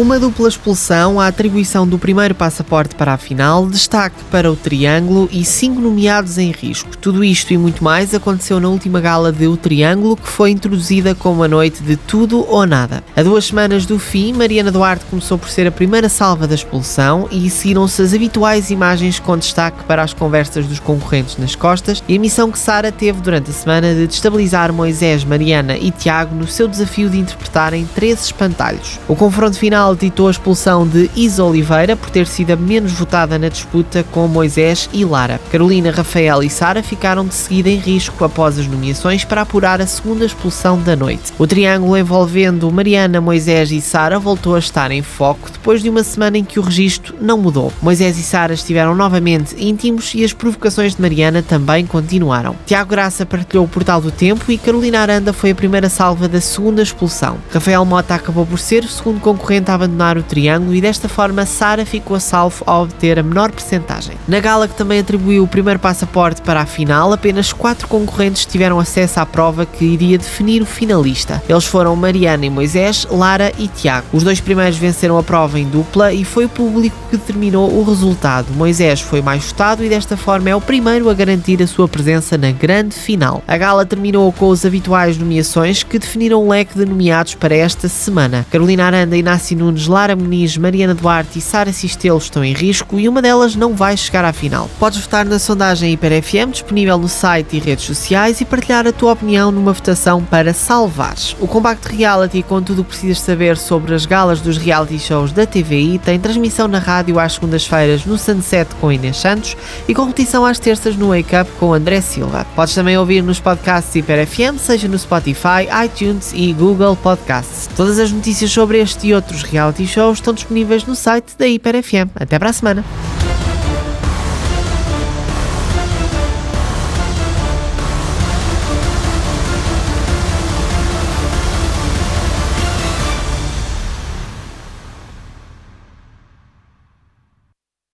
Uma dupla expulsão, a atribuição do primeiro passaporte para a final, destaque para o Triângulo e cinco nomeados em risco. Tudo isto e muito mais aconteceu na última gala de O Triângulo, que foi introduzida como a noite de tudo ou nada. A duas semanas do fim, Mariana Duarte começou por ser a primeira salva da expulsão e seguiram-se as habituais imagens com destaque para as conversas dos concorrentes nas costas e a missão que Sara teve durante a semana de destabilizar Moisés, Mariana e Tiago no seu desafio de interpretarem três espantalhos. O confronto final Tribunal ditou a expulsão de Isa Oliveira por ter sido a menos votada na disputa com Moisés e Lara. Carolina, Rafael e Sara ficaram de seguida em risco após as nomeações para apurar a segunda expulsão da noite. O triângulo envolvendo Mariana, Moisés e Sara voltou a estar em foco depois de uma semana em que o registro não mudou. Moisés e Sara estiveram novamente íntimos e as provocações de Mariana também continuaram. Tiago Graça partilhou o portal do tempo e Carolina Aranda foi a primeira salva da segunda expulsão. Rafael Mota acabou por ser o segundo concorrente a abandonar o triângulo e desta forma Sara ficou a salvo ao obter a menor percentagem. Na gala que também atribuiu o primeiro passaporte para a final, apenas quatro concorrentes tiveram acesso à prova que iria definir o finalista. Eles foram Mariana e Moisés, Lara e Tiago. Os dois primeiros venceram a prova em dupla e foi o público que determinou o resultado. Moisés foi mais votado e desta forma é o primeiro a garantir a sua presença na grande final. A gala terminou com as habituais nomeações que definiram o leque de nomeados para esta semana. Carolina Aranda e Inácio Nunes Lara Muniz, Mariana Duarte e Sara Sistelo estão em risco e uma delas não vai chegar à final. Podes votar na sondagem Hiper FM, disponível no site e redes sociais, e partilhar a tua opinião numa votação para salvares. O Compacto Reality, com tudo o que precisas saber sobre as galas dos reality shows da TVI, tem transmissão na rádio às segundas-feiras no Sunset com Inês Santos e competição às terças no Wake Up com André Silva. Podes também ouvir nos podcasts Hiper FM, seja no Spotify, iTunes e Google Podcasts. Todas as notícias sobre este e outros reality shows estão disponíveis no site da Hiper FM. Até para a semana!